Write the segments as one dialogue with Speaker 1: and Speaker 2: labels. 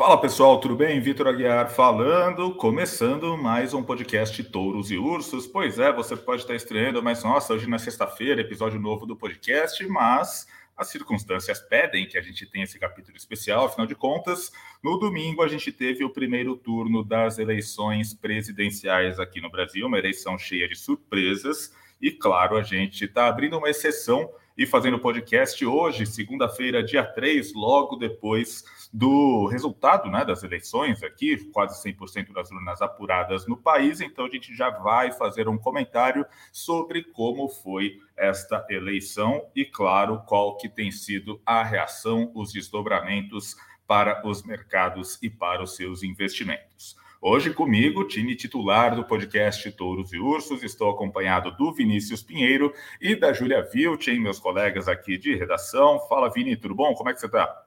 Speaker 1: Fala pessoal, tudo bem? Vitor Aguiar falando, começando mais um podcast Touros e Ursos. Pois é, você pode estar estreando, mas nossa, hoje na sexta-feira, episódio novo do podcast, mas as circunstâncias pedem que a gente tenha esse capítulo especial, afinal de contas, no domingo a gente teve o primeiro turno das eleições presidenciais aqui no Brasil, uma eleição cheia de surpresas, e claro, a gente está abrindo uma exceção e fazendo podcast hoje, segunda-feira, dia 3, logo depois do resultado né, das eleições aqui, quase 100% das urnas apuradas no país. Então, a gente já vai fazer um comentário sobre como foi esta eleição e, claro, qual que tem sido a reação, os desdobramentos para os mercados e para os seus investimentos. Hoje comigo, time titular do podcast Touros e Ursos, estou acompanhado do Vinícius Pinheiro e da Júlia Vilchen, meus colegas aqui de redação. Fala, Vini, tudo bom? Como é que você está?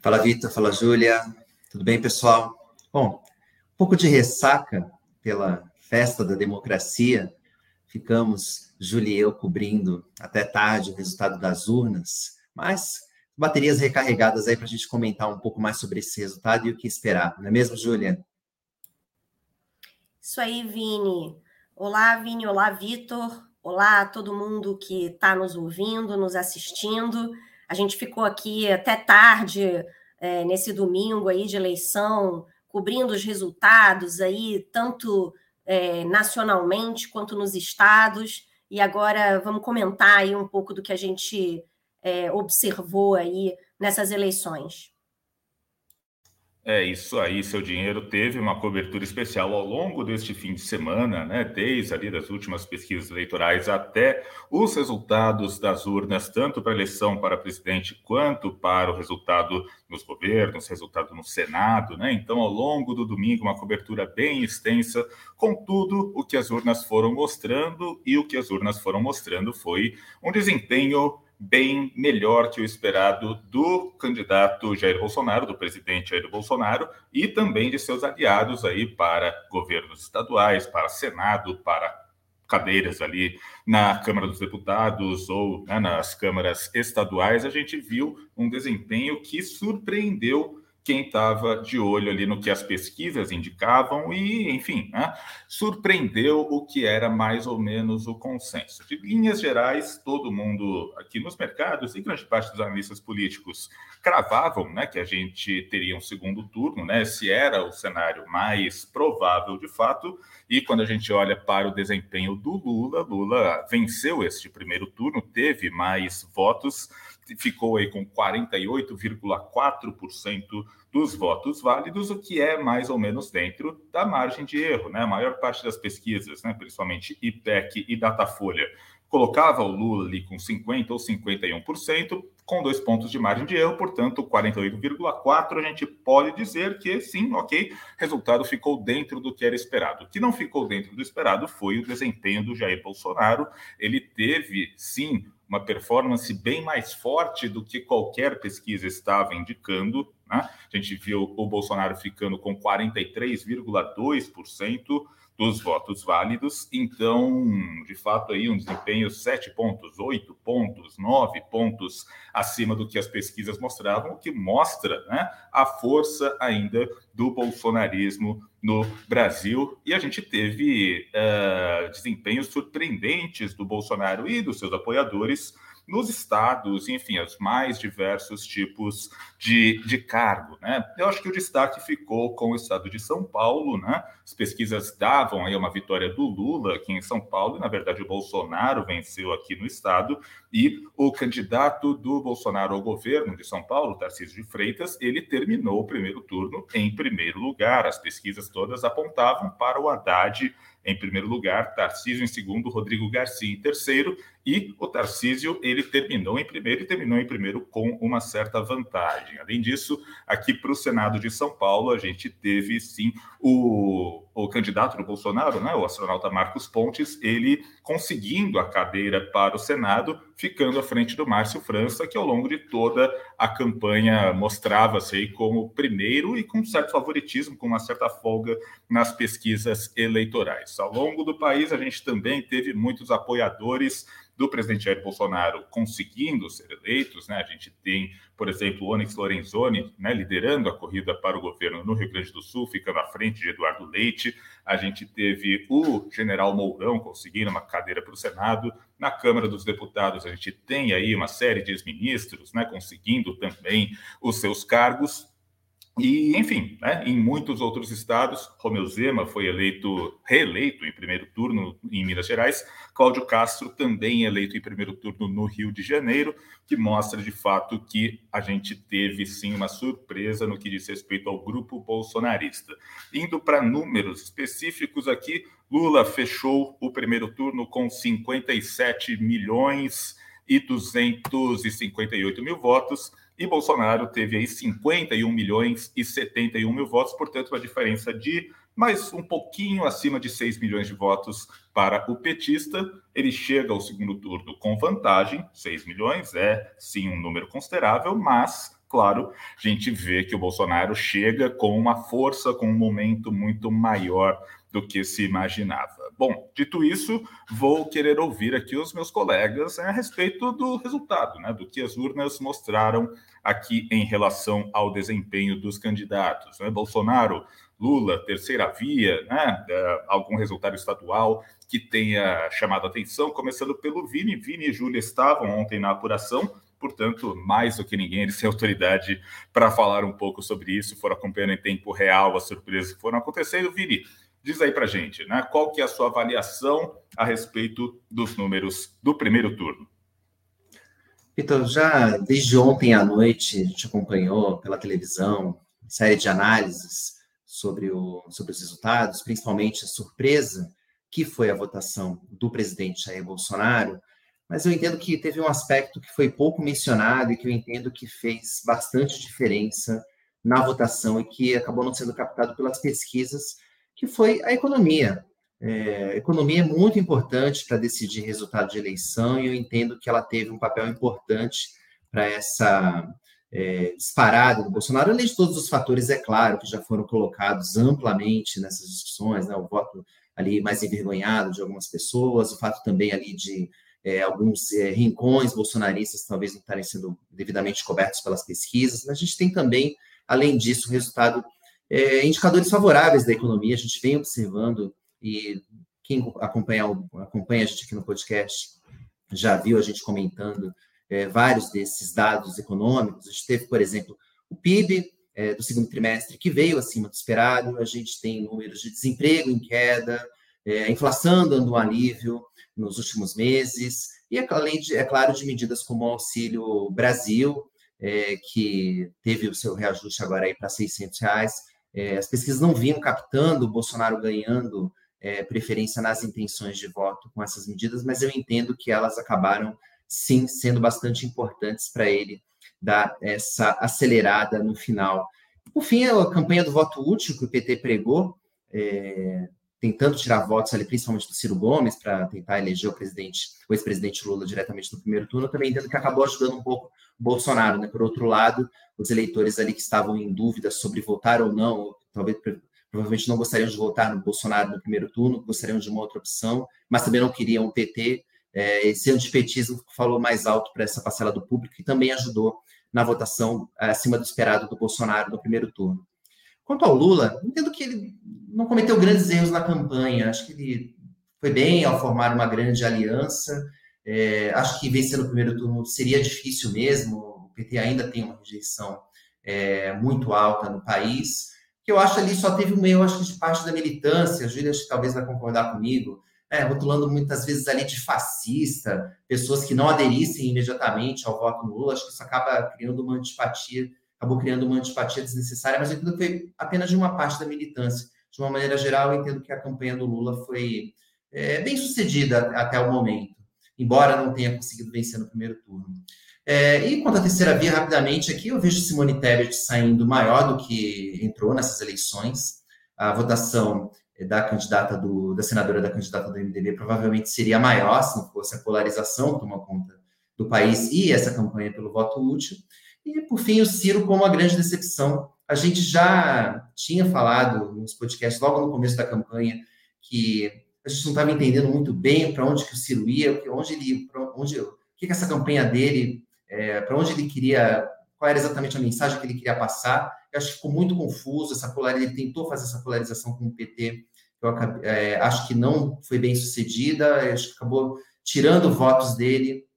Speaker 2: Fala, Vitor. Fala, Júlia. Tudo bem, pessoal? Bom, um pouco de ressaca pela festa da democracia. Ficamos, Júlia e eu, cobrindo até tarde o resultado das urnas, mas baterias recarregadas aí para a gente comentar um pouco mais sobre esse resultado e o que esperar, não é mesmo, Júlia?
Speaker 3: Isso aí, Vini. Olá, Vini. Olá, Vitor. Olá a todo mundo que está nos ouvindo, nos assistindo. A gente ficou aqui até tarde é, nesse domingo aí de eleição, cobrindo os resultados aí, tanto é, nacionalmente quanto nos estados. E agora vamos comentar aí um pouco do que a gente é, observou aí nessas eleições.
Speaker 1: É isso aí, seu dinheiro teve uma cobertura especial ao longo deste fim de semana, né? Desde ali das últimas pesquisas eleitorais até os resultados das urnas, tanto para a eleição para presidente quanto para o resultado nos governos, resultado no Senado, né? Então, ao longo do domingo, uma cobertura bem extensa com tudo o que as urnas foram mostrando, e o que as urnas foram mostrando foi um desempenho bem melhor que o esperado do candidato Jair Bolsonaro, do presidente Jair Bolsonaro, e também de seus aliados aí para governos estaduais, para Senado, para cadeiras ali na Câmara dos Deputados ou né, nas câmaras estaduais, a gente viu um desempenho que surpreendeu quem estava de olho ali no que as pesquisas indicavam e, enfim, né, surpreendeu o que era mais ou menos o consenso. De linhas gerais, todo mundo aqui nos mercados e grande parte dos analistas políticos cravavam né, que a gente teria um segundo turno, né, se era o cenário mais provável de fato. E quando a gente olha para o desempenho do Lula, Lula venceu este primeiro turno, teve mais votos ficou aí com 48,4% dos votos válidos, o que é mais ou menos dentro da margem de erro, né? A maior parte das pesquisas, né, principalmente IPEC e Datafolha, colocava o Lula ali com 50 ou 51%, com dois pontos de margem de erro, portanto, 48,4 a gente pode dizer que sim, ok, resultado ficou dentro do que era esperado. O que não ficou dentro do esperado foi o desempenho do Jair Bolsonaro. Ele teve, sim, uma performance bem mais forte do que qualquer pesquisa estava indicando. Né? A gente viu o Bolsonaro ficando com 43,2% dos votos válidos. Então, de fato, aí um desempenho 7 pontos, 8 pontos, 9 pontos acima do que as pesquisas mostravam, o que mostra né, a força ainda do bolsonarismo no Brasil. E a gente teve uh, desempenhos surpreendentes do Bolsonaro e dos seus apoiadores nos estados, enfim, os mais diversos tipos de, de cargo. Né? Eu acho que o destaque ficou com o estado de São Paulo, né? As pesquisas davam aí uma vitória do Lula aqui em São Paulo, e na verdade o Bolsonaro venceu aqui no estado, e o candidato do Bolsonaro ao governo de São Paulo, Tarcísio de Freitas, ele terminou o primeiro turno em primeiro lugar. As pesquisas todas apontavam para o Haddad em primeiro lugar, Tarcísio em segundo, Rodrigo Garcia em terceiro, e o Tarcísio ele terminou em primeiro e terminou em primeiro com uma certa vantagem. Além disso, aqui para o Senado de São Paulo, a gente teve sim o, o candidato do Bolsonaro, né, o astronauta Marcos Pontes, ele conseguindo a cadeira para o Senado, ficando à frente do Márcio França, que ao longo de toda a campanha mostrava-se como primeiro e com certo favoritismo, com uma certa folga nas pesquisas eleitorais. Ao longo do país, a gente também teve muitos apoiadores do presidente Jair Bolsonaro conseguindo ser eleitos, né? A gente tem, por exemplo, Onyx Lorenzoni, né, liderando a corrida para o governo no Rio Grande do Sul, ficando à frente de Eduardo Leite. A gente teve o general Mourão conseguindo uma cadeira para o Senado. Na Câmara dos Deputados, a gente tem aí uma série de ex-ministros, né, conseguindo também os seus cargos. E, enfim, né, em muitos outros estados, Romeu Zema foi eleito, reeleito em primeiro turno em Minas Gerais, Cláudio Castro também eleito em primeiro turno no Rio de Janeiro, que mostra de fato que a gente teve sim uma surpresa no que diz respeito ao grupo bolsonarista. Indo para números específicos aqui, Lula fechou o primeiro turno com 57 milhões e 258 mil votos e Bolsonaro teve aí 51 milhões e 71 mil votos, portanto, uma diferença de mais um pouquinho acima de 6 milhões de votos para o petista. Ele chega ao segundo turno com vantagem, 6 milhões é sim um número considerável, mas claro, a gente vê que o Bolsonaro chega com uma força, com um momento muito maior do que se imaginava. Bom, dito isso, vou querer ouvir aqui os meus colegas né, a respeito do resultado, né, do que as urnas mostraram aqui em relação ao desempenho dos candidatos. Né? Bolsonaro, Lula, terceira via, né? É, algum resultado estadual que tenha chamado atenção, começando pelo Vini. Vini e Júlia estavam ontem na apuração, portanto, mais do que ninguém, eles têm autoridade para falar um pouco sobre isso, foram acompanhando em tempo real as surpresas que foram acontecendo. Vini, diz aí para gente, né? Qual que é a sua avaliação a respeito dos números do primeiro turno?
Speaker 2: Então, já desde ontem à noite, a gente acompanhou pela televisão série de análises sobre, o, sobre os resultados, principalmente a surpresa que foi a votação do presidente Jair Bolsonaro, mas eu entendo que teve um aspecto que foi pouco mencionado e que eu entendo que fez bastante diferença na votação e que acabou não sendo captado pelas pesquisas, que foi a economia. É, economia é muito importante para decidir resultado de eleição e eu entendo que ela teve um papel importante para essa é, disparada do Bolsonaro, além de todos os fatores, é claro, que já foram colocados amplamente nessas discussões, né, o voto ali mais envergonhado de algumas pessoas, o fato também ali de é, alguns é, rincões bolsonaristas talvez não estarem sendo devidamente cobertos pelas pesquisas, mas a gente tem também, além disso, o resultado, é, indicadores favoráveis da economia, a gente vem observando e quem acompanha, acompanha a gente aqui no podcast já viu a gente comentando é, vários desses dados econômicos. A gente teve, por exemplo, o PIB é, do segundo trimestre que veio acima do esperado, a gente tem números de desemprego em queda, é, a inflação dando um alívio nos últimos meses, e além de, é claro, de medidas como o Auxílio Brasil, é, que teve o seu reajuste agora aí para 600 reais. É, as pesquisas não vinham captando o Bolsonaro ganhando é, preferência nas intenções de voto com essas medidas, mas eu entendo que elas acabaram, sim, sendo bastante importantes para ele dar essa acelerada no final. Por fim, a campanha do voto útil que o PT pregou, é, tentando tirar votos ali, principalmente do Ciro Gomes, para tentar eleger o presidente, o ex-presidente Lula diretamente no primeiro turno, também entendo que acabou ajudando um pouco o Bolsonaro. Né? Por outro lado, os eleitores ali que estavam em dúvida sobre votar ou não, talvez provavelmente não gostariam de votar no Bolsonaro no primeiro turno, gostariam de uma outra opção, mas também não queriam o PT. É, esse antipetismo falou mais alto para essa parcela do público e também ajudou na votação acima do esperado do Bolsonaro no primeiro turno. Quanto ao Lula, entendo que ele não cometeu grandes erros na campanha, acho que ele foi bem ao formar uma grande aliança. É, acho que vencer no primeiro turno seria difícil mesmo, o PT ainda tem uma rejeição é, muito alta no país. Que eu acho ali só teve um meio, acho que de parte da militância, a Júlia talvez vai concordar comigo, é, rotulando muitas vezes ali de fascista, pessoas que não aderissem imediatamente ao voto no Lula, acho que isso acaba criando uma antipatia, acabou criando uma antipatia desnecessária, mas eu entendo que foi apenas de uma parte da militância. De uma maneira geral, eu entendo que a campanha do Lula foi é, bem sucedida até o momento, embora não tenha conseguido vencer no primeiro turno. É, e quanto à terceira via, rapidamente aqui, eu vejo Simone Tebet saindo maior do que entrou nessas eleições. A votação da candidata do, da senadora da candidata do MDB provavelmente seria maior se não fosse a polarização que toma conta do país e essa campanha pelo voto útil. E, por fim, o Ciro como a grande decepção. A gente já tinha falado nos podcasts logo no começo da campanha que a gente não estava entendendo muito bem para onde que o Ciro ia, onde ele, onde, o que, que essa campanha dele, é, para onde ele queria, qual era exatamente a mensagem que ele queria passar. Eu acho que ficou muito confuso essa polarização, ele tentou fazer essa polarização com o PT, eu é, acho que não foi bem sucedida, acho que acabou tirando votos dele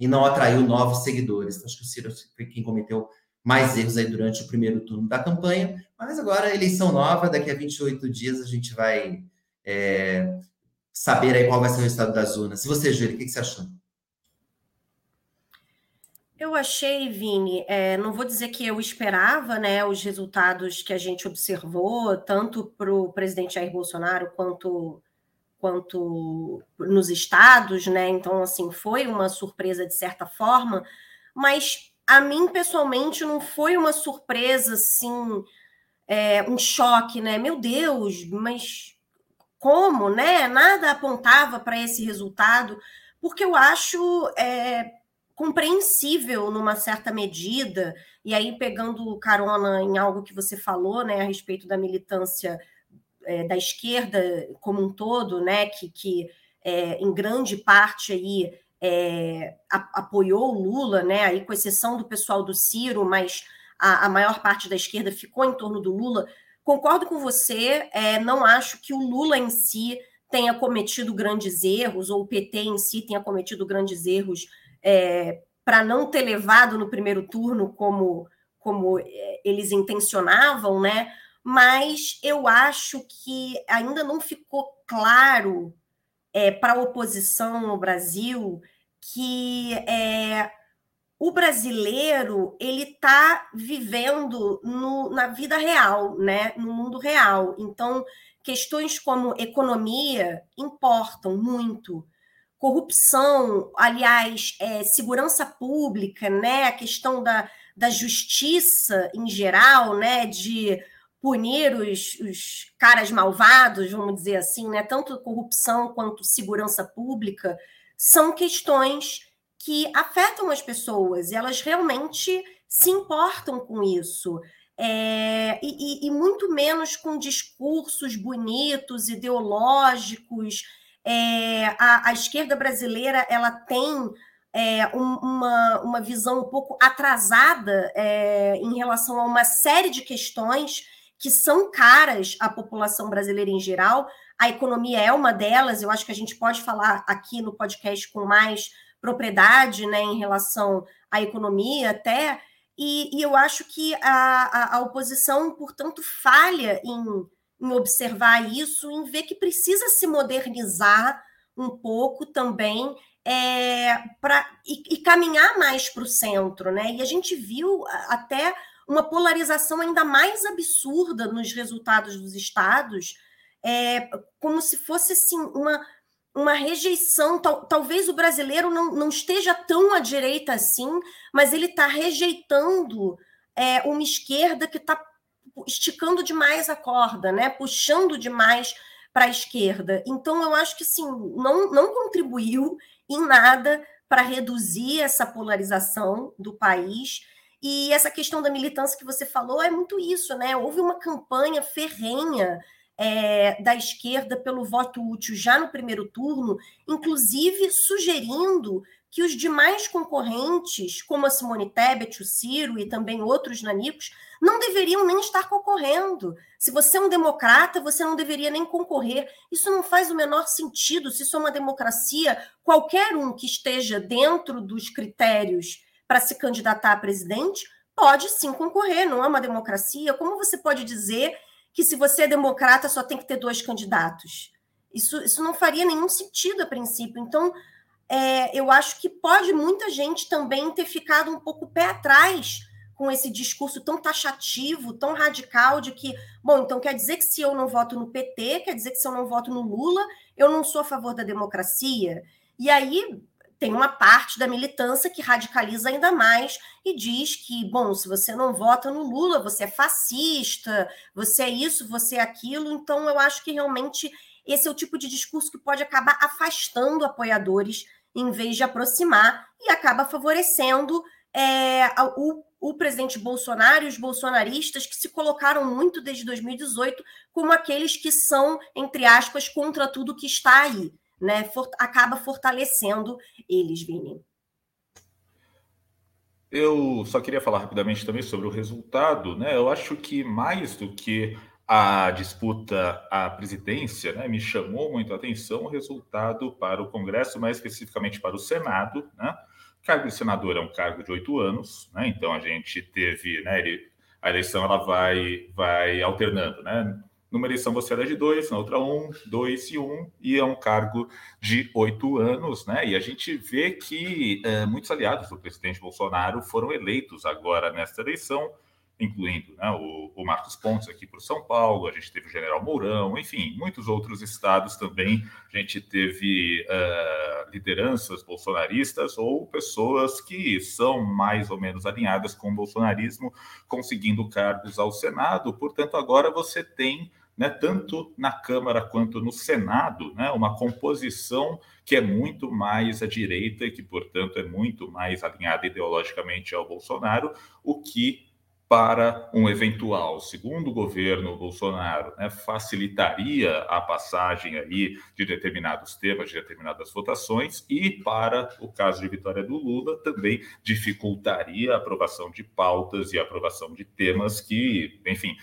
Speaker 2: e não atraiu novos seguidores. Acho que o Ciro foi quem cometeu mais erros aí durante o primeiro turno da campanha, mas agora eleição nova, daqui a 28 dias a gente vai é, saber aí qual vai ser o resultado das urnas. E você, Júlia, o que, que você achou?
Speaker 3: Eu achei, Vini, é, não vou dizer que eu esperava né, os resultados que a gente observou, tanto para o presidente Jair Bolsonaro quanto, quanto nos estados, né? Então, assim, foi uma surpresa de certa forma, mas a mim, pessoalmente, não foi uma surpresa assim, é, um choque, né? Meu Deus, mas como, né? Nada apontava para esse resultado, porque eu acho. É, compreensível numa certa medida, e aí pegando carona em algo que você falou, né, a respeito da militância é, da esquerda como um todo, né, que, que é, em grande parte aí é, a, apoiou o Lula, né, aí com exceção do pessoal do Ciro, mas a, a, maior parte da esquerda ficou em torno do Lula. Concordo com você, é, não acho que o Lula em si tenha cometido grandes erros, ou o PT em si tenha cometido grandes erros é, para não ter levado no primeiro turno como, como é, eles intencionavam, né? Mas eu acho que ainda não ficou claro é, para a oposição no Brasil que é, o brasileiro ele está vivendo no, na vida real, né? No mundo real. Então, questões como economia importam muito corrupção, aliás, é, segurança pública, né, a questão da, da justiça em geral, né, de punir os, os caras malvados, vamos dizer assim, né, tanto corrupção quanto segurança pública, são questões que afetam as pessoas e elas realmente se importam com isso. É, e, e, muito menos com discursos bonitos, ideológicos, é, a, a, esquerda brasileira ela tem é, um, uma, uma visão um pouco atrasada é, em relação a uma série de questões que são caras à população brasileira em geral. A economia é uma delas, eu acho que a gente pode falar aqui no podcast com mais propriedade né, em relação à economia até. E, e eu acho que a, a, a oposição, portanto, falha em em observar isso, em ver que precisa se modernizar um pouco também é, para e, e, caminhar mais para o centro, né? E a gente viu até uma polarização ainda mais absurda nos resultados dos estados, é, como se fosse assim uma, uma rejeição. Tal, talvez o brasileiro não, não esteja tão à direita assim, mas ele está rejeitando é, uma esquerda que está esticando demais a corda, né? Puxando demais para a esquerda. Então, eu acho que sim, não, não contribuiu em nada para reduzir essa polarização do país. E essa questão da militância que você falou é muito isso, né? Houve uma campanha ferrenha é, da esquerda pelo voto útil já no primeiro turno, inclusive sugerindo que os demais concorrentes, como a Simone Tebet, o Ciro e também outros nanicos, não deveriam nem estar concorrendo. Se você é um democrata, você não deveria nem concorrer. Isso não faz o menor sentido. Se isso é uma democracia, qualquer um que esteja dentro dos critérios para se candidatar a presidente pode sim concorrer, não é uma democracia. Como você pode dizer que se você é democrata só tem que ter dois candidatos? Isso, isso não faria nenhum sentido a princípio. Então, é, eu acho que pode muita gente também ter ficado um pouco pé atrás com esse discurso tão taxativo, tão radical de que, bom, então quer dizer que se eu não voto no PT, quer dizer que se eu não voto no Lula, eu não sou a favor da democracia. E aí tem uma parte da militância que radicaliza ainda mais e diz que, bom, se você não vota no Lula, você é fascista, você é isso, você é aquilo. Então, eu acho que realmente esse é o tipo de discurso que pode acabar afastando apoiadores em vez de aproximar, e acaba favorecendo é, o, o presidente Bolsonaro e os bolsonaristas que se colocaram muito desde 2018 como aqueles que são, entre aspas, contra tudo que está aí, né? For, acaba fortalecendo eles, Vini.
Speaker 1: Eu só queria falar rapidamente também sobre o resultado, né? Eu acho que mais do que a disputa à presidência, né, me chamou muito a atenção o resultado para o Congresso, mais especificamente para o Senado, né? O cargo de senador é um cargo de oito anos, né? Então a gente teve, né? Ele, a eleição ela vai, vai alternando, né? Numa eleição você era de dois, na outra um, dois e um, e é um cargo de oito anos, né? E a gente vê que é, muitos aliados do presidente Bolsonaro foram eleitos agora nesta eleição, incluindo né, o, o, Marcos Pontes aqui para São Paulo, a gente teve o General Mourão, enfim, muitos outros estados também. A gente teve uh, lideranças bolsonaristas ou pessoas que são mais ou menos alinhadas com o bolsonarismo, conseguindo cargos ao Senado. Portanto, agora você tem né, tanto na Câmara quanto no Senado, né, uma composição que é muito mais à direita e que, portanto, é muito mais alinhada ideologicamente ao Bolsonaro, o que para um eventual segundo governo Bolsonaro, né, facilitaria a passagem aí de determinados temas, de determinadas votações, e para o caso de vitória do Lula, também dificultaria a aprovação de pautas e a aprovação de temas que, enfim,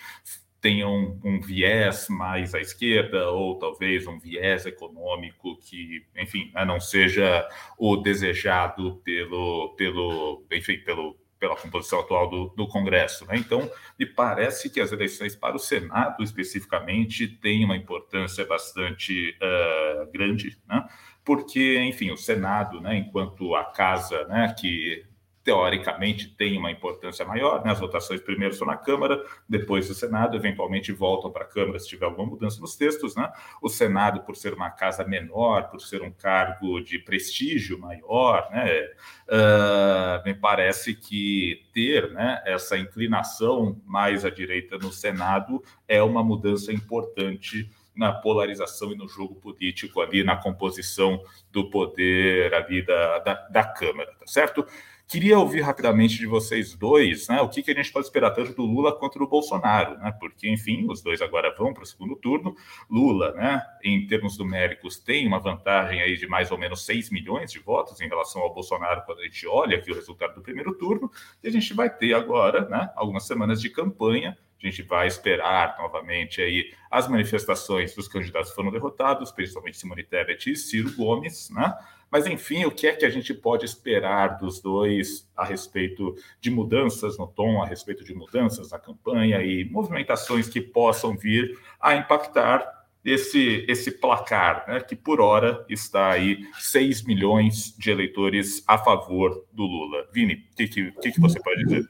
Speaker 1: tenham um viés mais à esquerda ou talvez um viés econômico que, enfim, não seja o desejado pelo, pelo, enfim, pelo pela composição atual do, do Congresso. Né? Então, me parece que as eleições para o Senado, especificamente, têm uma importância bastante uh, grande, né? porque, enfim, o Senado, né, enquanto a casa né, que teoricamente tem uma importância maior, né? as votações primeiro são na Câmara, depois o Senado, eventualmente voltam para a Câmara se tiver alguma mudança nos textos. Né? O Senado, por ser uma casa menor, por ser um cargo de prestígio maior, né? Uh, me parece que ter né, essa inclinação mais à direita no Senado é uma mudança importante na polarização e no jogo político ali, na composição do poder ali da, da, da Câmara, tá certo? Queria ouvir rapidamente de vocês dois, né, o que, que a gente pode esperar tanto do Lula quanto do Bolsonaro, né, porque, enfim, os dois agora vão para o segundo turno. Lula, né, em termos numéricos, tem uma vantagem aí de mais ou menos 6 milhões de votos em relação ao Bolsonaro quando a gente olha aqui o resultado do primeiro turno, e a gente vai ter agora, né, algumas semanas de campanha a gente vai esperar novamente aí as manifestações dos candidatos que foram derrotados, principalmente Simone Tebet e Ciro Gomes, né? Mas, enfim, o que é que a gente pode esperar dos dois a respeito de mudanças no tom, a respeito de mudanças na campanha e movimentações que possam vir a impactar esse, esse placar, né, que por hora está aí 6 milhões de eleitores a favor do Lula. Vini, o que, que, que, você pode dizer?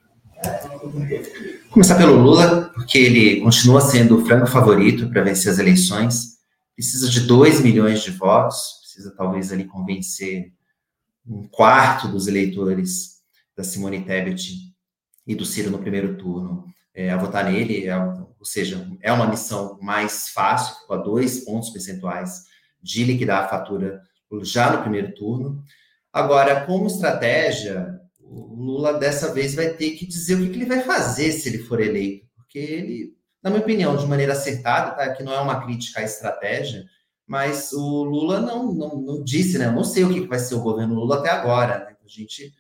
Speaker 2: Começar pelo Lula, porque ele continua sendo o franco favorito para vencer as eleições. Precisa de 2 milhões de votos precisa talvez ali convencer um quarto dos eleitores da Simone Tebet e do Ciro no primeiro turno é, a votar nele, é, ou seja, é uma missão mais fácil, com dois pontos percentuais de liquidar a fatura já no primeiro turno. Agora, como estratégia, o Lula dessa vez vai ter que dizer o que, que ele vai fazer se ele for eleito, porque ele, na minha opinião, de maneira acertada, tá? que não é uma crítica à estratégia, mas o Lula não, não, não disse, né? Eu não sei o que vai ser o governo Lula até agora. Né? A gente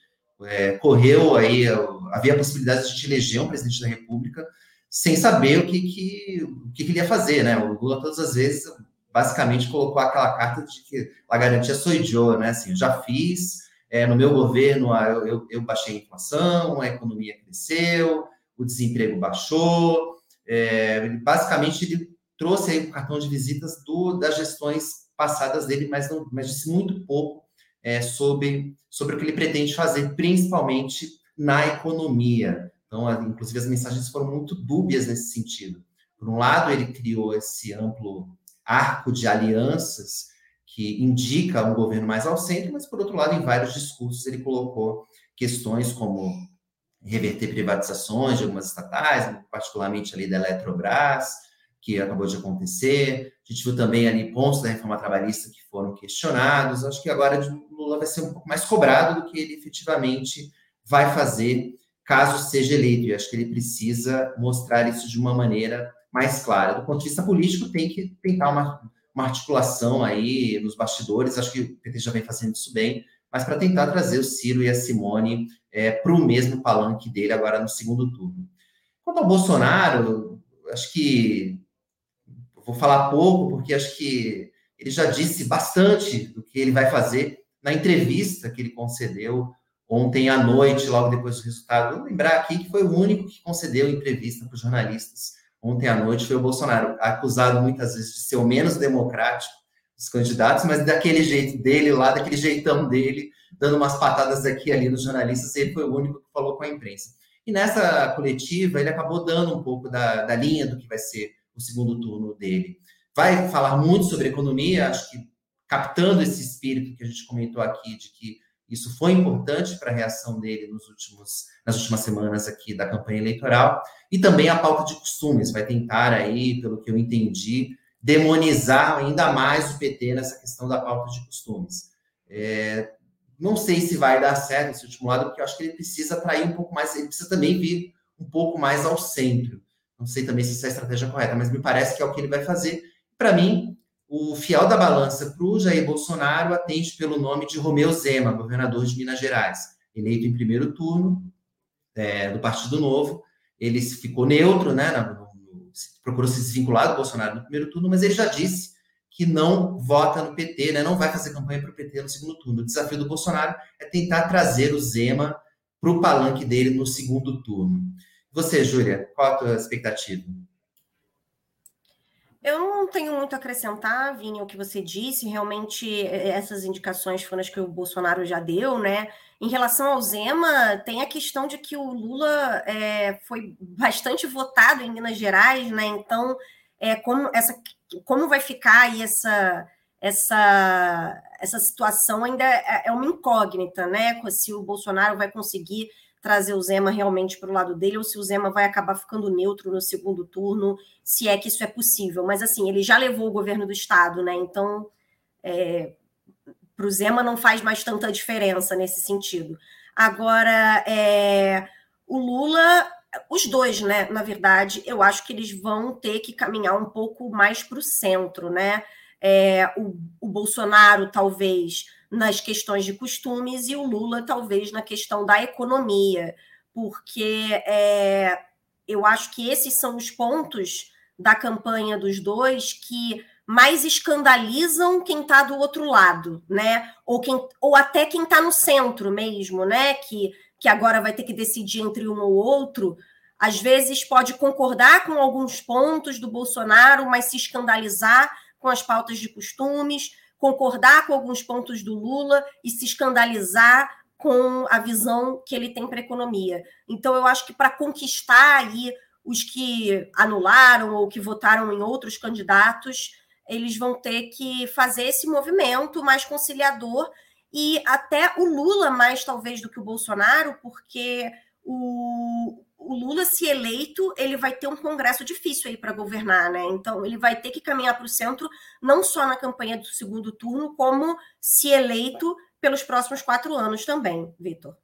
Speaker 2: é, correu aí, havia a possibilidade de gente eleger um presidente da República sem saber o que, que, o que, que ele ia fazer, né? O Lula, todas as vezes, basicamente colocou aquela carta de que a garantia sou idiota, né? Assim, já fiz, é, no meu governo eu, eu, eu, baixei a inflação, a economia cresceu, o desemprego baixou. É, basicamente, ele trouxe aí o cartão de visitas do, das gestões passadas dele, mas, não, mas disse muito pouco é, sobre, sobre o que ele pretende fazer, principalmente na economia. Então, inclusive, as mensagens foram muito dúbias nesse sentido. Por um lado, ele criou esse amplo arco de alianças que indica um governo mais ao centro, mas, por outro lado, em vários discursos, ele colocou questões como reverter privatizações de algumas estatais, particularmente ali da Eletrobras, que acabou de acontecer. A gente viu também ali pontos da reforma trabalhista que foram questionados. Acho que agora o Lula vai ser um pouco mais cobrado do que ele efetivamente vai fazer caso seja eleito. E acho que ele precisa mostrar isso de uma maneira mais clara. Do ponto de vista político, tem que tentar uma, uma articulação aí nos bastidores. Acho que o PT já vem fazendo isso bem, mas para tentar trazer o Ciro e a Simone é, para o mesmo palanque dele agora no segundo turno. Quanto ao Bolsonaro, acho que vou falar pouco, porque acho que ele já disse bastante do que ele vai fazer na entrevista que ele concedeu ontem à noite, logo depois do resultado. Vou lembrar aqui que foi o único que concedeu entrevista para os jornalistas ontem à noite, foi o Bolsonaro, acusado muitas vezes de ser o menos democrático dos candidatos, mas daquele jeito dele lá, daquele jeitão dele, dando umas patadas aqui ali nos jornalistas, ele foi o único que falou com a imprensa. E nessa coletiva, ele acabou dando um pouco da, da linha do que vai ser o segundo turno dele. Vai falar muito sobre economia, acho que captando esse espírito que a gente comentou aqui, de que isso foi importante para a reação dele nos últimos, nas últimas semanas aqui da campanha eleitoral, e também a pauta de costumes, vai tentar aí, pelo que eu entendi, demonizar ainda mais o PT nessa questão da pauta de costumes. É, não sei se vai dar certo esse último lado, porque eu acho que ele precisa atrair um pouco mais, ele precisa também vir um pouco mais ao centro. Não sei também se essa é a estratégia correta, mas me parece que é o que ele vai fazer. Para mim, o fiel da balança para o Jair Bolsonaro atende pelo nome de Romeu Zema, governador de Minas Gerais, eleito em primeiro turno é, do Partido Novo. Ele ficou neutro, né? procurou se desvincular do Bolsonaro no primeiro turno, mas ele já disse que não vota no PT, né, não vai fazer campanha para o PT no segundo turno. O desafio do Bolsonaro é tentar trazer o Zema para o palanque dele no segundo turno. Você, Júlia, qual a tua expectativa?
Speaker 3: Eu não tenho muito a acrescentar, Vini, o que você disse. Realmente, essas indicações foram as que o Bolsonaro já deu, né? Em relação ao Zema, tem a questão de que o Lula é, foi bastante votado em Minas Gerais, né? Então, é, como essa como vai ficar aí essa, essa, essa situação ainda é, é uma incógnita, né? Se o Bolsonaro vai conseguir trazer o Zema realmente para o lado dele ou se o Zema vai acabar ficando neutro no segundo turno, se é que isso é possível. Mas assim, ele já levou o governo do estado, né? Então, é, para o Zema não faz mais tanta diferença nesse sentido. Agora, é, o Lula os dois, né? Na verdade, eu acho que eles vão ter que caminhar um pouco mais para o centro, né? É, o, o, Bolsonaro, talvez, nas questões de costumes, e o Lula, talvez, na questão da economia, porque é, eu acho que esses são os pontos da campanha dos dois que mais escandalizam quem está do outro lado, né? Ou, quem, ou até quem está no centro mesmo, né? Que que agora vai ter que decidir entre um ou outro, às vezes pode concordar com alguns pontos do Bolsonaro, mas se escandalizar com as pautas de costumes, concordar com alguns pontos do Lula e se escandalizar com a visão que ele tem para a economia. Então, eu acho que para conquistar aí os que anularam ou que votaram em outros candidatos, eles vão ter que fazer esse movimento mais conciliador e até o Lula mais talvez do que o Bolsonaro, porque o, o Lula, se eleito, ele vai ter um congresso difícil aí para governar, né? Então ele vai ter que caminhar para o centro, não só na campanha do segundo turno, como se eleito pelos próximos quatro anos também, Vitor.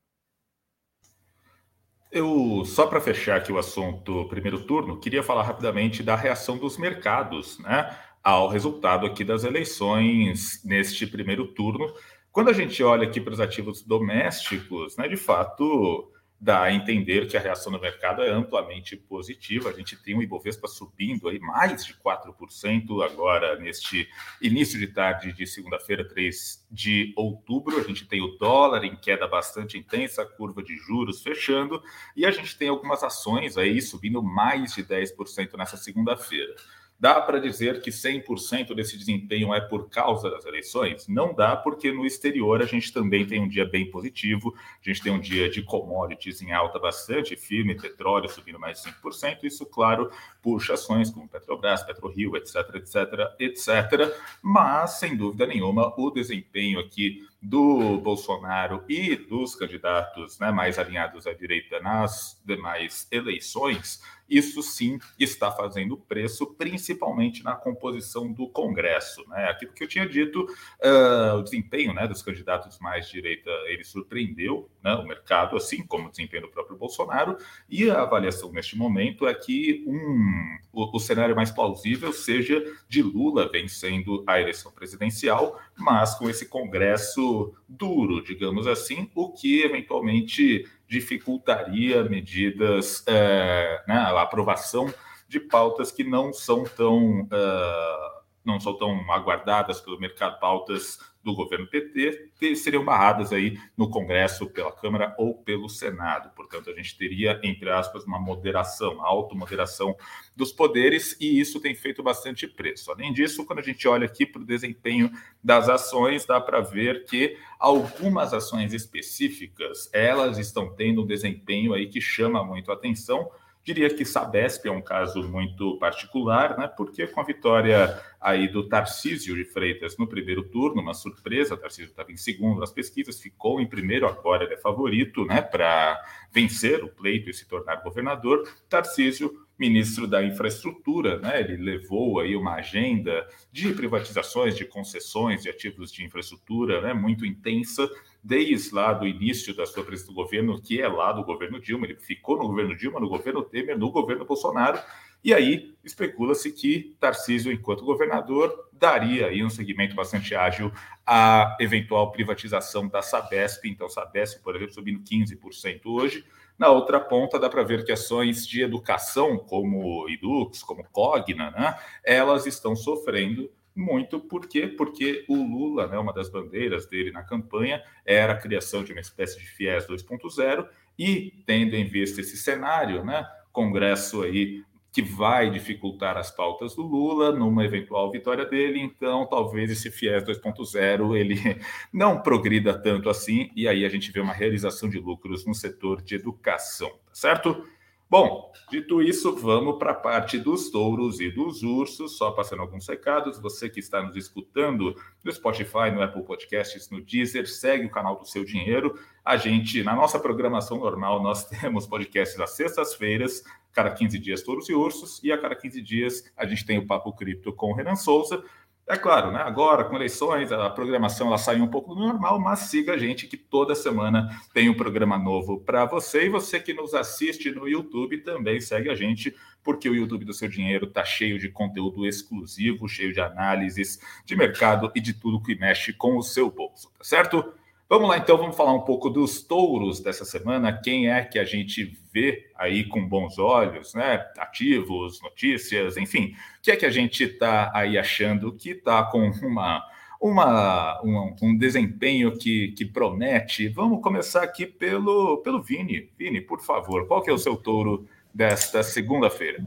Speaker 1: Eu, só para fechar aqui o assunto primeiro turno, queria falar rapidamente da reação dos mercados né, ao resultado aqui das eleições neste primeiro turno. Quando a gente olha aqui para os ativos domésticos, né, de fato, dá a entender que a reação do mercado é amplamente positiva. A gente tem o Ibovespa subindo aí mais de 4% agora neste início de tarde de segunda-feira, 3 de outubro. A gente tem o dólar em queda bastante intensa, curva de juros fechando, e a gente tem algumas ações aí subindo mais de 10% nessa segunda-feira. Dá para dizer que 100% desse desempenho é por causa das eleições? Não dá, porque no exterior a gente também tem um dia bem positivo, a gente tem um dia de commodities em alta bastante firme, petróleo subindo mais de 5%, isso, claro, puxa ações como Petrobras, PetroRio, etc, etc, etc, mas, sem dúvida nenhuma, o desempenho aqui do Bolsonaro e dos candidatos né, mais alinhados à direita nas demais eleições, isso sim está fazendo preço, principalmente na composição do Congresso. Né? Aquilo que eu tinha dito, uh, o desempenho né, dos candidatos mais direita, ele surpreendeu né, o mercado, assim como o desempenho do próprio Bolsonaro, e a avaliação neste momento é que um, o, o cenário mais plausível seja de Lula vencendo a eleição presidencial, mas com esse Congresso duro, digamos assim, o que eventualmente dificultaria medidas, é, né, a aprovação de pautas que não são tão uh, não são tão aguardadas pelo mercado, pautas do governo PT, seriam barradas aí no Congresso, pela Câmara ou pelo Senado. Portanto, a gente teria, entre aspas, uma moderação, automoderação dos poderes, e isso tem feito bastante preço. Além disso, quando a gente olha aqui para o desempenho das ações, dá para ver que algumas ações específicas, elas estão tendo um desempenho aí que chama muito a atenção, Diria que Sabesp é um caso muito particular, né? Porque com a vitória aí do Tarcísio de Freitas no primeiro turno, uma surpresa, o Tarcísio estava em segundo nas pesquisas, ficou em primeiro, agora ele é favorito, né? Para vencer o pleito e se tornar governador. Tarcísio ministro da infraestrutura, né? Ele levou aí uma agenda de privatizações, de concessões de ativos de infraestrutura, né? Muito intensa desde lá do início da sua presença do governo, que é lá do governo Dilma, ele ficou no governo Dilma, no governo Temer, no governo Bolsonaro, e aí especula-se que Tarcísio, enquanto governador, daria aí um segmento bastante ágil à eventual privatização da Sabesp. Então, Sabesp, por exemplo, subindo 15% hoje. Na outra ponta, dá para ver que ações de educação, como Edux, como Cogna, né, elas estão sofrendo muito por quê? Porque o Lula, né, uma das bandeiras dele na campanha, era a criação de uma espécie de FIES 2.0 e, tendo em vista esse cenário, né, Congresso aí que vai dificultar as pautas do Lula numa eventual vitória dele, então talvez esse FIES 2.0 ele não progrida tanto assim, e aí a gente vê uma realização de lucros no setor de educação, tá certo? Bom, dito isso, vamos para a parte dos touros e dos ursos. Só passando alguns recados. Você que está nos escutando no Spotify, no Apple Podcasts, no Deezer, segue o canal do Seu Dinheiro. A gente, na nossa programação normal, nós temos podcasts às sextas-feiras, cada 15 dias touros e ursos, e a cada 15 dias a gente tem o Papo Cripto com o Renan Souza. É claro, né? agora com eleições, a programação ela sai um pouco do normal, mas siga a gente que toda semana tem um programa novo para você. E você que nos assiste no YouTube também segue a gente, porque o YouTube do Seu Dinheiro está cheio de conteúdo exclusivo, cheio de análises de mercado e de tudo que mexe com o seu bolso, tá certo? Vamos lá, então, vamos falar um pouco dos touros dessa semana. Quem é que a gente vê aí com bons olhos, né? Ativos, notícias, enfim. O que é que a gente está aí achando que está com uma, uma, um, um desempenho que, que promete? Vamos começar aqui pelo, pelo Vini. Vini, por favor, qual que é o seu touro desta segunda-feira?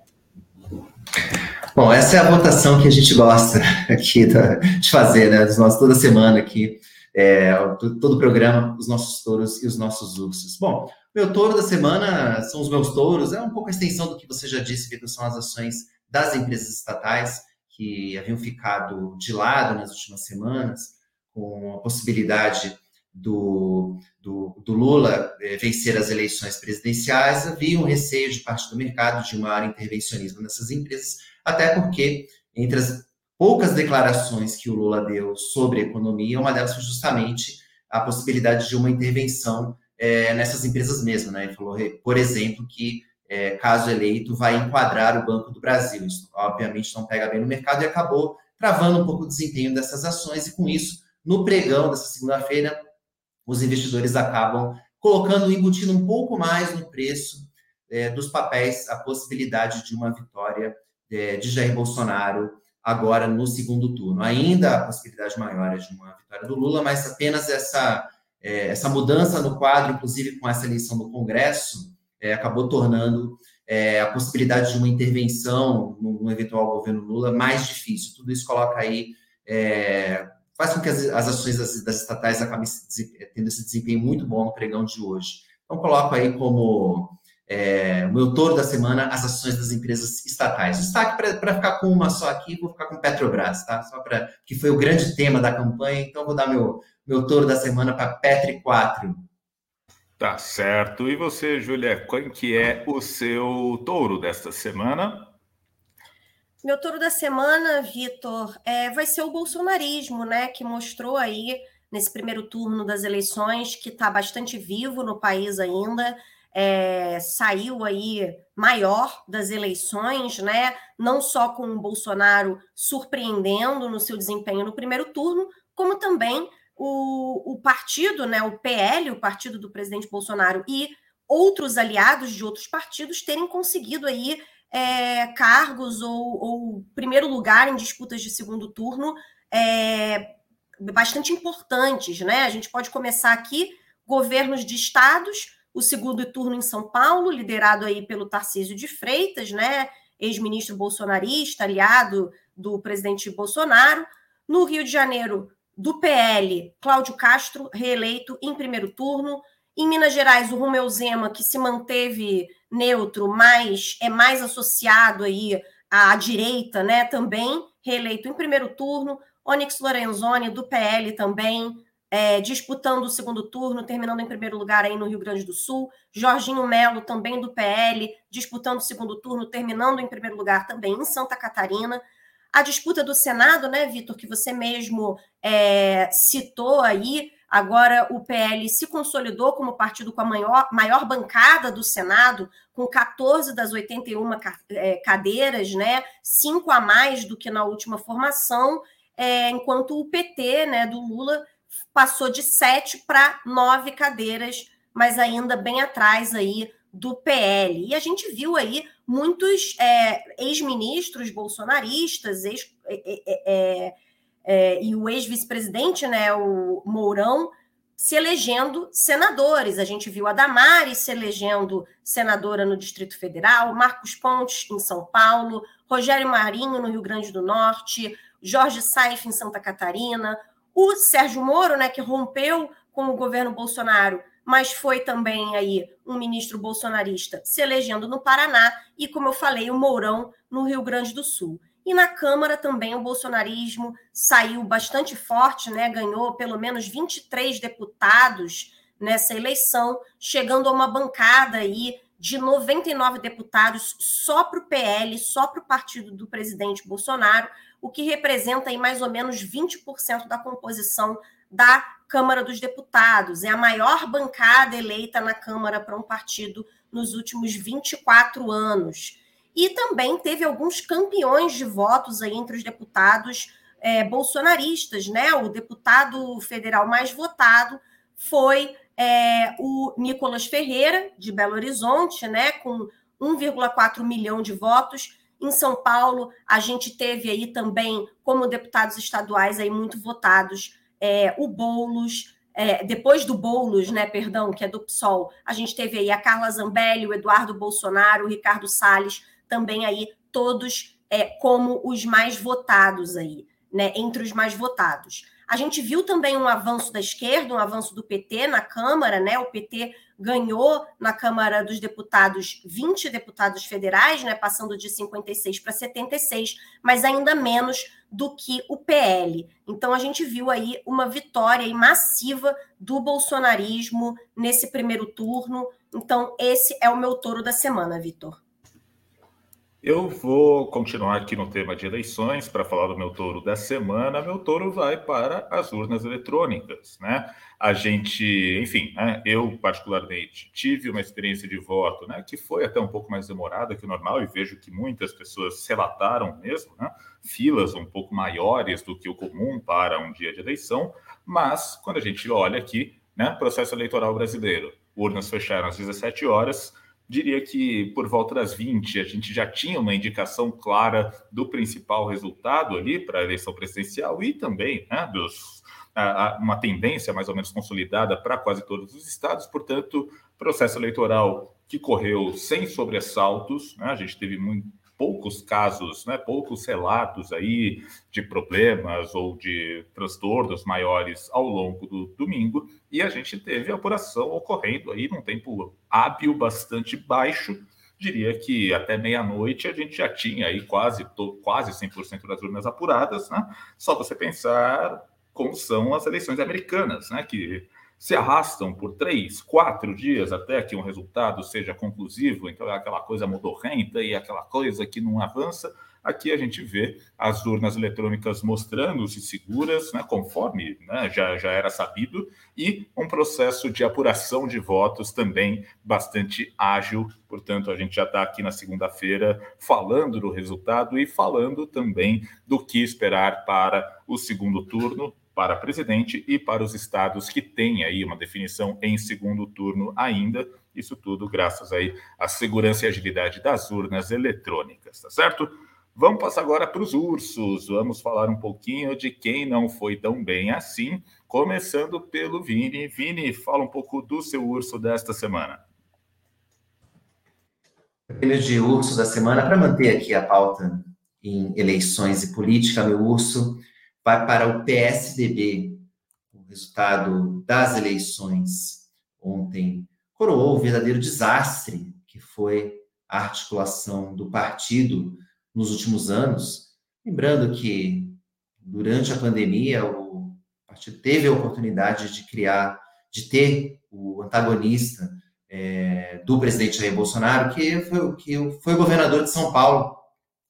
Speaker 2: Bom, essa é a votação que a gente gosta aqui de fazer, né? Nossos, toda semana aqui é, todo o programa, os nossos touros e os nossos ursos. Bom, meu touro da semana são os meus touros, é um pouco a extensão do que você já disse, Vitor, são as ações das empresas estatais que haviam ficado de lado nas últimas semanas, com a possibilidade do, do, do Lula é, vencer as eleições presidenciais, havia um receio de parte do mercado de maior intervencionismo nessas empresas, até porque entre as poucas declarações que o Lula deu sobre economia, uma delas foi justamente a possibilidade de uma intervenção é, nessas empresas mesmo. Né? Ele falou, por exemplo, que é, caso eleito, vai enquadrar o Banco do Brasil. Isso, obviamente, não pega bem no mercado e acabou travando um pouco o desempenho dessas ações, e com isso, no pregão dessa segunda-feira, os investidores acabam colocando, embutindo um pouco mais no preço é, dos papéis a possibilidade de uma vitória de Jair Bolsonaro agora no segundo turno. Ainda a possibilidade maior é de uma vitória do Lula, mas apenas essa, é, essa mudança no quadro, inclusive com essa eleição do Congresso, é, acabou tornando é, a possibilidade de uma intervenção no, no, eventual governo Lula mais difícil. Tudo isso coloca aí, é, faz com que as, as ações das, das, estatais acabem tendo esse desempenho muito bom no pregão de hoje. Então, coloco aí como é, o meu touro da semana, as ações das empresas estatais. Destaque para ficar com uma só aqui, vou ficar com Petrobras, tá? Só para que foi o grande tema da campanha, então vou dar meu, meu touro da semana para Petri 4.
Speaker 1: Tá certo. E você, Júlia, qual que é o seu touro desta semana?
Speaker 3: Meu touro da semana, Vitor, é, vai ser o bolsonarismo, né? Que mostrou aí nesse primeiro turno das eleições que está bastante vivo no país ainda. É, saiu aí maior das eleições, né? Não só com o Bolsonaro surpreendendo no seu desempenho no primeiro turno, como também o, o partido, né, o PL, o partido do presidente Bolsonaro, e outros aliados de outros partidos terem conseguido aí é, cargos ou, ou, primeiro lugar em disputas de segundo turno é, bastante importantes, né? A gente pode começar aqui governos de estados, o segundo turno em São Paulo, liderado aí pelo Tarcísio de Freitas, né? Ex-ministro bolsonarista, aliado do presidente Bolsonaro. No Rio de Janeiro, do PL, Cláudio Castro, reeleito em primeiro turno. Em Minas Gerais, o Romeu Zema, que se manteve neutro, mas é mais associado aí à direita, né? Também reeleito em primeiro turno. Onyx Lorenzoni, do PL, também é, disputando o segundo turno, terminando em primeiro lugar aí no Rio Grande do Sul. Jorginho Melo, também do PL, disputando o segundo turno, terminando em primeiro lugar também em Santa Catarina. A disputa do Senado, né, Vitor, que você mesmo é, citou aí, agora o PL se consolidou como partido com a maior, maior bancada do Senado, com 14 das 81 é, cadeiras, né, cinco a mais do que na última formação, é, enquanto o PT né, do Lula passou de sete para nove cadeiras, mas ainda bem atrás aí do PL. E a gente viu aí muitos é, ex-ministros bolsonaristas, ex, é, é, é, e o ex-vice-presidente, né, o Mourão, se elegendo senadores. A gente viu a Damares se elegendo senadora no Distrito Federal, Marcos Pontes em São Paulo, Rogério Marinho no Rio Grande do Norte, Jorge Saif em Santa Catarina, o Sérgio Moro, né, que rompeu com o governo Bolsonaro, mas foi também aí um ministro bolsonarista se elegendo no Paraná e, como eu falei, o Mourão no Rio Grande do Sul. E na Câmara também o bolsonarismo saiu bastante forte, né? ganhou pelo menos 23 deputados nessa eleição, chegando a uma bancada aí de 99 deputados só para o PL, só para o partido do presidente Bolsonaro, o que representa aí mais ou menos 20% da composição da Câmara dos Deputados. É a maior bancada eleita na Câmara para um partido nos últimos 24 anos. E também teve alguns campeões de votos aí entre os deputados é, bolsonaristas, né? O deputado federal mais votado foi é, o Nicolas Ferreira, de Belo Horizonte, né? Com 1,4 milhão de votos. Em São Paulo, a gente teve aí também, como deputados estaduais aí muito votados, é, o Boulos, é, depois do Boulos, né, perdão, que é do PSOL, a gente teve aí a Carla Zambelli, o Eduardo Bolsonaro, o Ricardo Salles, também aí todos é, como os mais votados aí, né, entre os mais votados. A gente viu também um avanço da esquerda, um avanço do PT na Câmara, né? O PT ganhou na Câmara dos Deputados 20 deputados federais, né? Passando de 56 para 76, mas ainda menos do que o PL. Então a gente viu aí uma vitória massiva do bolsonarismo nesse primeiro turno. Então esse é o meu touro da semana, Vitor.
Speaker 1: Eu vou continuar aqui no tema de eleições para falar do meu touro da semana. Meu touro vai para as urnas eletrônicas, né? A gente, enfim, né, eu particularmente tive uma experiência de voto, né, que foi até um pouco mais demorada que o normal e vejo que muitas pessoas relataram mesmo, né, filas um pouco maiores do que o comum para um dia de eleição. Mas quando a gente olha aqui, né, processo eleitoral brasileiro, urnas fecharam às 17 horas diria que por volta das 20 a gente já tinha uma indicação clara do principal resultado ali para a eleição presidencial e também né, dos, a, a, uma tendência mais ou menos consolidada para quase todos os estados, portanto, processo eleitoral que correu sem sobressaltos, né, a gente teve muito, poucos casos, né, poucos relatos aí de problemas ou de transtornos maiores ao longo do domingo, e a gente teve a apuração ocorrendo aí num tempo hábil bastante baixo, diria que até meia-noite a gente já tinha aí quase, quase 100% das urnas apuradas, né? Só você pensar como são as eleições americanas, né? Que se arrastam por três, quatro dias até que um resultado seja conclusivo, então é aquela coisa modorrenta e aquela coisa que não avança. Aqui a gente vê as urnas eletrônicas mostrando-se seguras, né, conforme né, já, já era sabido, e um processo de apuração de votos também bastante ágil. Portanto, a gente já está aqui na segunda-feira falando do resultado e falando também do que esperar para o segundo turno para presidente e para os estados que têm aí uma definição em segundo turno ainda. Isso tudo graças aí à segurança e agilidade das urnas eletrônicas, tá certo? Vamos passar agora para os ursos. Vamos falar um pouquinho de quem não foi tão bem assim, começando pelo Vini. Vini, fala um pouco do seu urso desta semana.
Speaker 2: Prêmio de urso da semana, para manter aqui a pauta em eleições e política, meu urso vai para o PSDB. O resultado das eleições ontem coroou o verdadeiro desastre que foi a articulação do partido nos últimos anos. Lembrando que, durante a pandemia, o partido teve a oportunidade de criar, de ter o antagonista é, do presidente Jair Bolsonaro, que foi, que foi governador de São Paulo,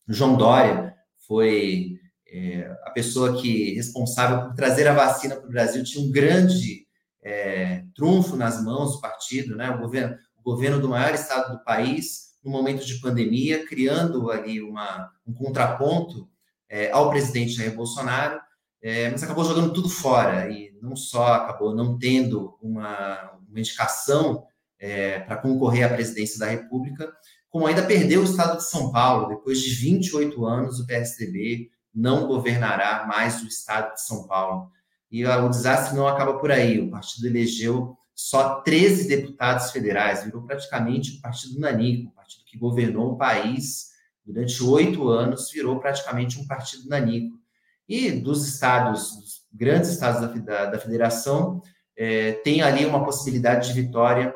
Speaker 2: João Dória, foi é, a pessoa que responsável por trazer a vacina para o Brasil tinha um grande é, trunfo nas mãos do partido, né? O governo, o governo do maior estado do país, no momento de pandemia, criando ali uma, um contraponto é, ao presidente Jair Bolsonaro, é, mas acabou jogando tudo fora e não só acabou não tendo uma, uma indicação é, para concorrer à presidência da República, como ainda perdeu o estado de São Paulo, depois de 28 anos, o PSDB não governará mais o estado de São Paulo. E o desastre não acaba por aí. O partido elegeu só 13 deputados federais, virou praticamente o partido nanico, o partido que governou o país durante oito anos, virou praticamente um partido nanico. E dos estados, dos grandes estados da, da, da federação, é, tem ali uma possibilidade de vitória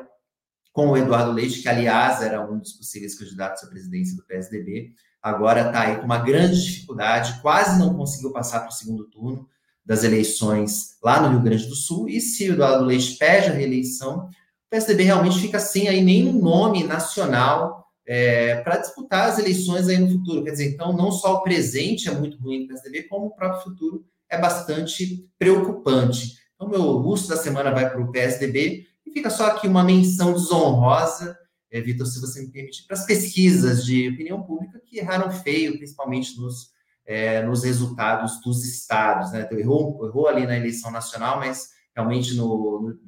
Speaker 2: com o Eduardo Leite, que, aliás, era um dos possíveis candidatos à presidência do PSDB, agora está aí com uma grande dificuldade, quase não conseguiu passar para o segundo turno das eleições lá no Rio Grande do Sul, e se o Eduardo Leite pede a reeleição, o PSDB realmente fica sem aí nenhum nome nacional é, para disputar as eleições aí no futuro. Quer dizer, então, não só o presente é muito ruim do PSDB, como o próprio futuro é bastante preocupante. Então, meu urso da semana vai para o PSDB, e fica só aqui uma menção desonrosa é, Vitor, se você me permitir, para as pesquisas de opinião pública que erraram feio, principalmente nos, é, nos resultados dos estados. Né? Então, errou, errou ali na eleição nacional, mas realmente no, no,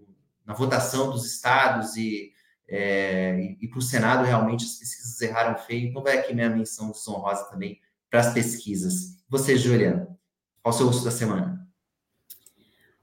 Speaker 2: na votação dos estados e, é, e, e para o Senado, realmente as pesquisas erraram feio. Então, vai aqui minha menção desonrosa também para as pesquisas. Você, Juliana, qual o seu urso da semana?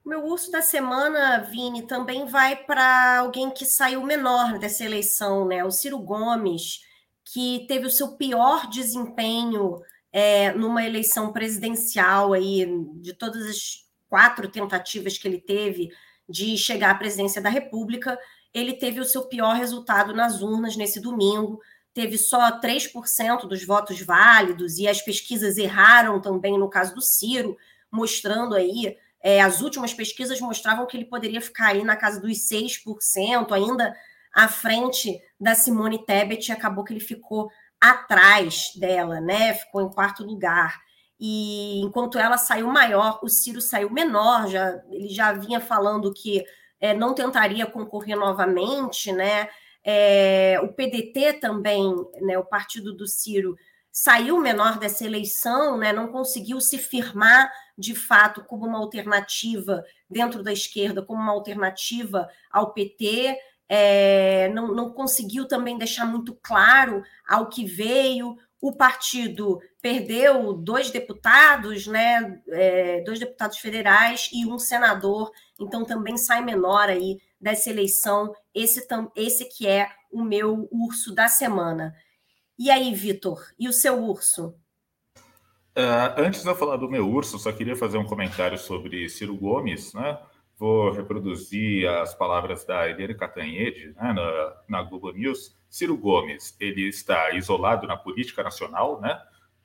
Speaker 3: Meu urso da semana, Vini, também vai para alguém que saiu menor dessa eleição, né? O Ciro Gomes, que teve o seu pior desempenho é, numa eleição presidencial aí, de todas as quatro tentativas que ele teve de chegar à presidência da República, ele teve o seu pior resultado nas urnas nesse domingo. Teve só 3% dos votos válidos, e as pesquisas erraram também no caso do Ciro, mostrando aí é, as últimas pesquisas mostravam que ele poderia ficar aí na casa dos 6%, ainda à frente da Simone Tebet, e acabou que ele ficou atrás dela, né? Ficou em quarto lugar. E enquanto ela saiu maior, o Ciro saiu menor, já, ele já vinha falando que é, não tentaria concorrer novamente, né? É, o PDT também, né, o partido do Ciro, saiu menor dessa eleição, né, não conseguiu se firmar de fato como uma alternativa dentro da esquerda, como uma alternativa ao PT, é, não, não conseguiu também deixar muito claro ao que veio. O partido perdeu dois deputados, né, é, dois deputados federais e um senador, então também sai menor aí dessa eleição. Esse, esse que é o meu urso da semana. E aí, Vitor, e o seu urso?
Speaker 1: Uh, antes de eu falar do meu urso, só queria fazer um comentário sobre Ciro Gomes, né? Vou reproduzir as palavras da Eliane Catanhede né, na, na Globo News. Ciro Gomes, ele está isolado na política nacional, né?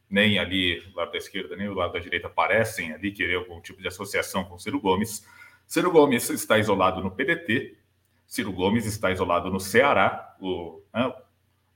Speaker 1: Nem ali, o lado da esquerda, nem o lado da direita parecem ali querer algum tipo de associação com Ciro Gomes. Ciro Gomes está isolado no PDT, Ciro Gomes está isolado no Ceará, o, né,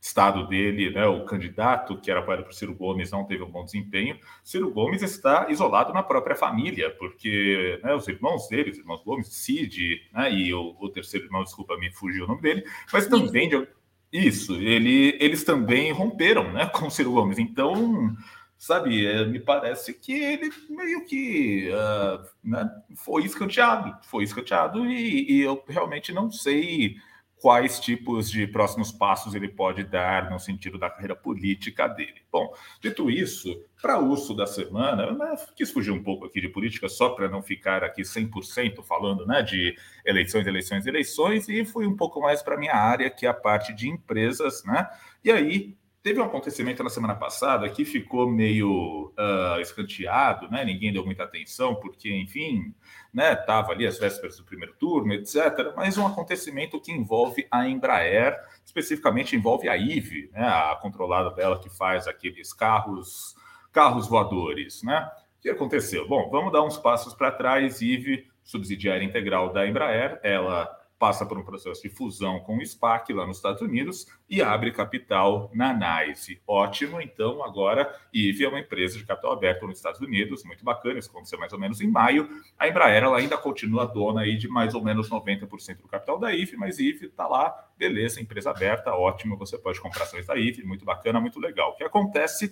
Speaker 1: estado dele, né, o candidato que era apoiado por Ciro Gomes não teve um bom desempenho. Ciro Gomes está isolado na própria família, porque né, os irmãos dele, os irmãos Gomes, Cid, né, e o, o, terceiro irmão, desculpa, me fugiu o nome dele, mas também de, isso, ele, eles também romperam né, com Ciro Gomes. Então, sabe, é, me parece que ele meio que uh, né, foi escanteado, foi escanteado, e, e eu realmente não sei quais tipos de próximos passos ele pode dar no sentido da carreira política dele. Bom, dito isso, para o urso da semana, eu né, quis fugir um pouco aqui de política só para não ficar aqui 100% falando né, de eleições, eleições, eleições, e fui um pouco mais para a minha área, que é a parte de empresas, né? E aí Teve um acontecimento na semana passada que ficou meio uh, escanteado, né? Ninguém deu muita atenção, porque, enfim, né? Ali as vésperas do primeiro turno, etc. Mas um acontecimento que envolve a Embraer, especificamente envolve a IVE, né? A controlada dela que faz aqueles carros, carros voadores, né? O que aconteceu? Bom, vamos dar uns passos para trás. IVE, subsidiária integral da Embraer, ela passa por um processo de fusão com o SPAC lá nos Estados Unidos e abre capital na NICE. Ótimo, então agora IVE é uma empresa de capital aberto nos Estados Unidos, muito bacana, isso aconteceu mais ou menos em maio. A Embraer ela ainda continua dona aí de mais ou menos 90% do capital da IVE, mas IVE está lá, beleza, empresa aberta, ótimo, você pode comprar ações da IVE, muito bacana, muito legal. O que acontece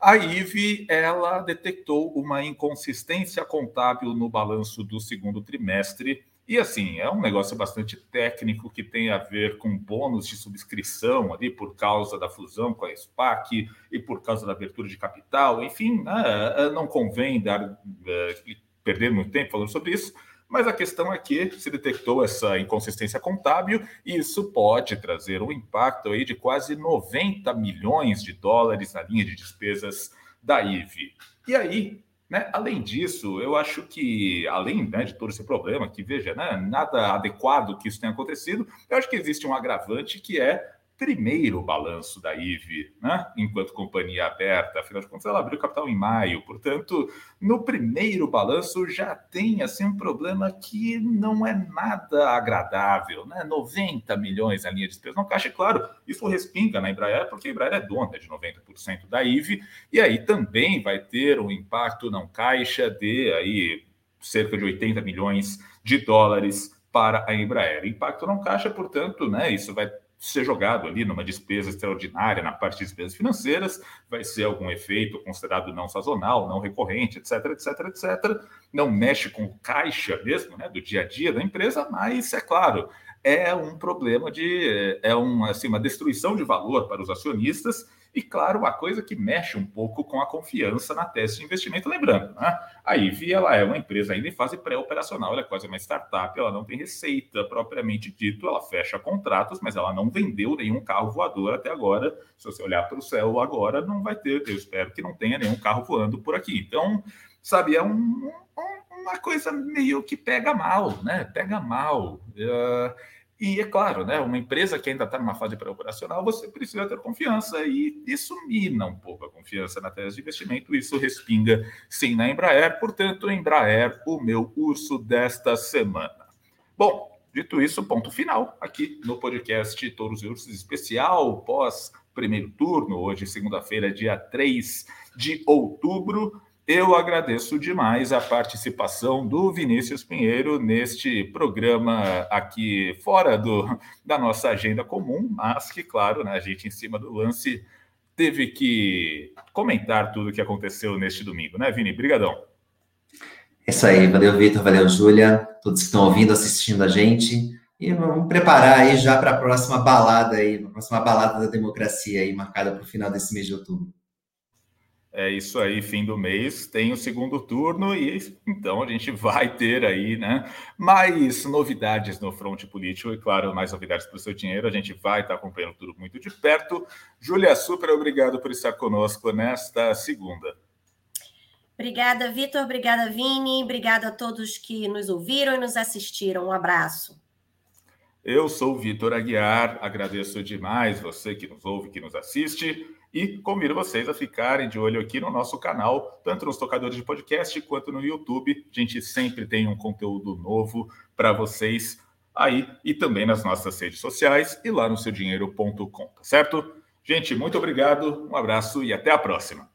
Speaker 1: a IVE ela detectou uma inconsistência contábil no balanço do segundo trimestre e assim, é um negócio bastante técnico que tem a ver com bônus de subscrição ali por causa da fusão com a SPAC e por causa da abertura de capital. Enfim, né, não convém dar, eh, perder muito tempo falando sobre isso, mas a questão é que se detectou essa inconsistência contábil e isso pode trazer um impacto aí de quase 90 milhões de dólares na linha de despesas da IVE. E aí, né? Além disso, eu acho que, além né, de todo esse problema, que veja, né, nada adequado que isso tenha acontecido, eu acho que existe um agravante que é primeiro balanço da IVE, né? enquanto companhia aberta, afinal de contas ela abriu capital em maio, portanto, no primeiro balanço já tem assim um problema que não é nada agradável, né? 90 milhões a linha de despesa no caixa, e claro, isso respinga na Embraer, porque a Embraer é dona de 90% da IVE, e aí também vai ter um impacto não caixa de aí cerca de 80 milhões de dólares para a Embraer. Impacto não caixa, portanto, né, isso vai ser jogado ali numa despesa extraordinária na parte de despesas financeiras, vai ser algum efeito considerado não sazonal, não recorrente, etc, etc, etc. Não mexe com caixa mesmo, né, do dia a dia da empresa, mas é claro, é um problema de é um, assim, uma destruição de valor para os acionistas e, claro, uma coisa que mexe um pouco com a confiança na tese de investimento. Lembrando, né? a IVE ela é uma empresa ainda em fase pré-operacional, ela é quase uma startup, ela não tem receita propriamente dito, ela fecha contratos, mas ela não vendeu nenhum carro voador até agora. Se você olhar para o céu agora, não vai ter, eu espero que não tenha nenhum carro voando por aqui. Então, sabe, é um, um, uma coisa meio que pega mal, né? Pega mal. Uh, e é claro, né, uma empresa que ainda está numa fase pré-operacional, você precisa ter confiança e isso mina um pouco a confiança na tese de investimento. Isso respinga sim na Embraer. Portanto, Embraer, o meu urso desta semana. Bom, dito isso, ponto final aqui no podcast Touros e Ursos especial pós primeiro turno, hoje, segunda-feira, dia 3 de outubro. Eu agradeço demais a participação do Vinícius Pinheiro neste programa aqui fora do, da nossa agenda comum, mas que, claro, né, a gente em cima do lance teve que comentar tudo o que aconteceu neste domingo, né, Vini? Brigadão.
Speaker 2: É isso aí, valeu, Vitor, valeu, Júlia, todos que estão ouvindo, assistindo a gente. E vamos preparar aí já para a próxima balada aí, a próxima balada da democracia aí, marcada para o final desse mês de outubro.
Speaker 1: É isso aí, fim do mês tem o segundo turno e então a gente vai ter aí, né, mais novidades no fronte político e claro, mais novidades para o seu dinheiro. A gente vai estar acompanhando tudo muito de perto. Júlia, super obrigado por estar conosco nesta segunda.
Speaker 3: Obrigada, Vitor. Obrigada, Vini. Obrigada a todos que nos ouviram e nos assistiram. Um abraço.
Speaker 1: Eu sou o Vitor Aguiar, agradeço demais você que nos ouve, que nos assiste. E convido vocês a ficarem de olho aqui no nosso canal, tanto nos tocadores de podcast quanto no YouTube. A gente sempre tem um conteúdo novo para vocês aí e também nas nossas redes sociais e lá no seudinheiro.com, tá certo? Gente, muito obrigado, um abraço e até a próxima.